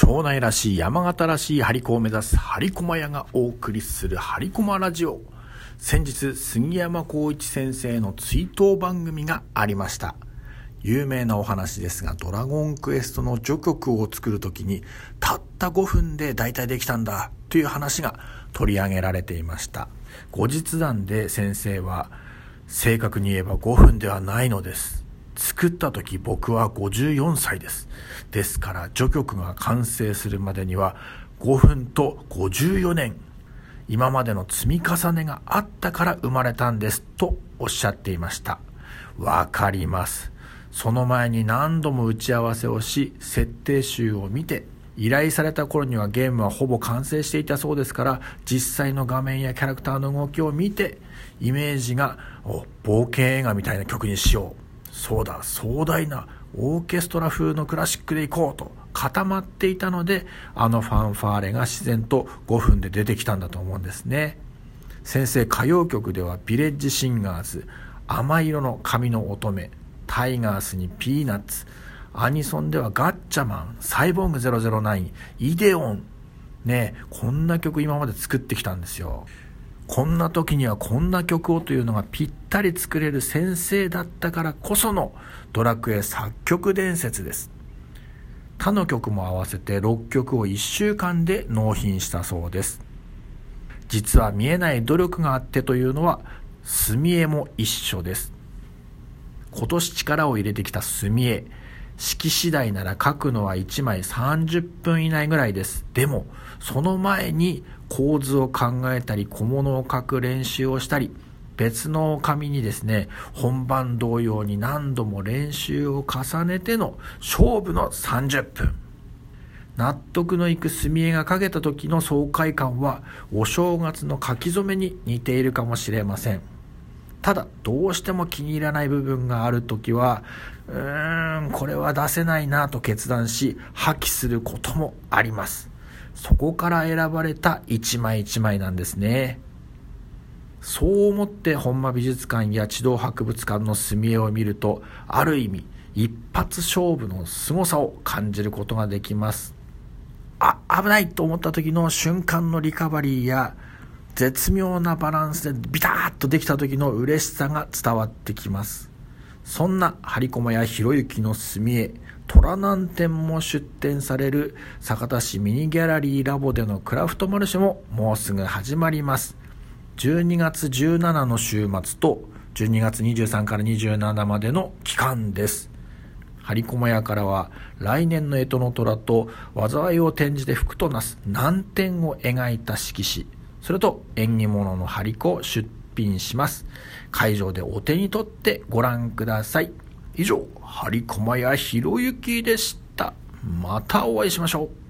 庄内らしい山形らしい張り子を目指す張り駒屋がお送りする張り駒ラジオ。先日杉山浩一先生の追悼番組がありました。有名なお話ですがドラゴンクエストの序曲を作るときにたった5分で大体できたんだという話が取り上げられていました。後日談で先生は正確に言えば5分ではないのです。作った時僕は54歳です。ですから序曲が完成するまでには5分と54年、今までの積み重ねがあったから生まれたんですとおっしゃっていました。わかります。その前に何度も打ち合わせをし、設定集を見て、依頼された頃にはゲームはほぼ完成していたそうですから、実際の画面やキャラクターの動きを見て、イメージが、冒険映画みたいな曲にしよう。そうだ壮大なオーケストラ風のクラシックでいこうと固まっていたのであのファンファーレが自然と5分で出てきたんだと思うんですね。先生歌謡曲ではビレッジシンガーズ甘色の髪の乙女タイガースにピーナッツアニソンではガッチャマンサイボーグ009イデオンねこんな曲今まで作ってきたんですよ。こんな時にはこんな曲をというのがぴったり作れる先生だったからこそのドラクエ作曲伝説です。他の曲も合わせて6曲を1週間で納品したそうです。実は見えない努力があってというのは墨絵も一緒です。今年力を入れてきた墨絵。式次第なら書くのは1枚30分以内ぐらいです。でも、その前に構図を考えたり小物を書く練習をしたり別の紙にですね本番同様に何度も練習を重ねての勝負の30分納得のいく墨絵が描けた時の爽快感はお正月の書き初めに似ているかもしれませんただどうしても気に入らない部分がある時はうーんこれは出せないなと決断し破棄することもありますそこから選ばれた一枚一枚なんですね。そう思って本間美術館や地動博物館の墨絵を見ると、ある意味、一発勝負の凄さを感じることができます。あ、危ないと思った時の瞬間のリカバリーや、絶妙なバランスでビターッとできた時の嬉しさが伝わってきます。そんな張駒やひろゆきの墨絵、虎南店も出店される酒田市ミニギャラリーラボでのクラフトマルシェももうすぐ始まります。12月17の週末と12月23から27までの期間です。張駒屋からは来年の干支の虎と災いを転じて福となす難点を描いた色紙。それと縁起物の張り子を出品します会場でお手に取ってご覧ください以上、張駒屋博之でした。またお会いしましょう。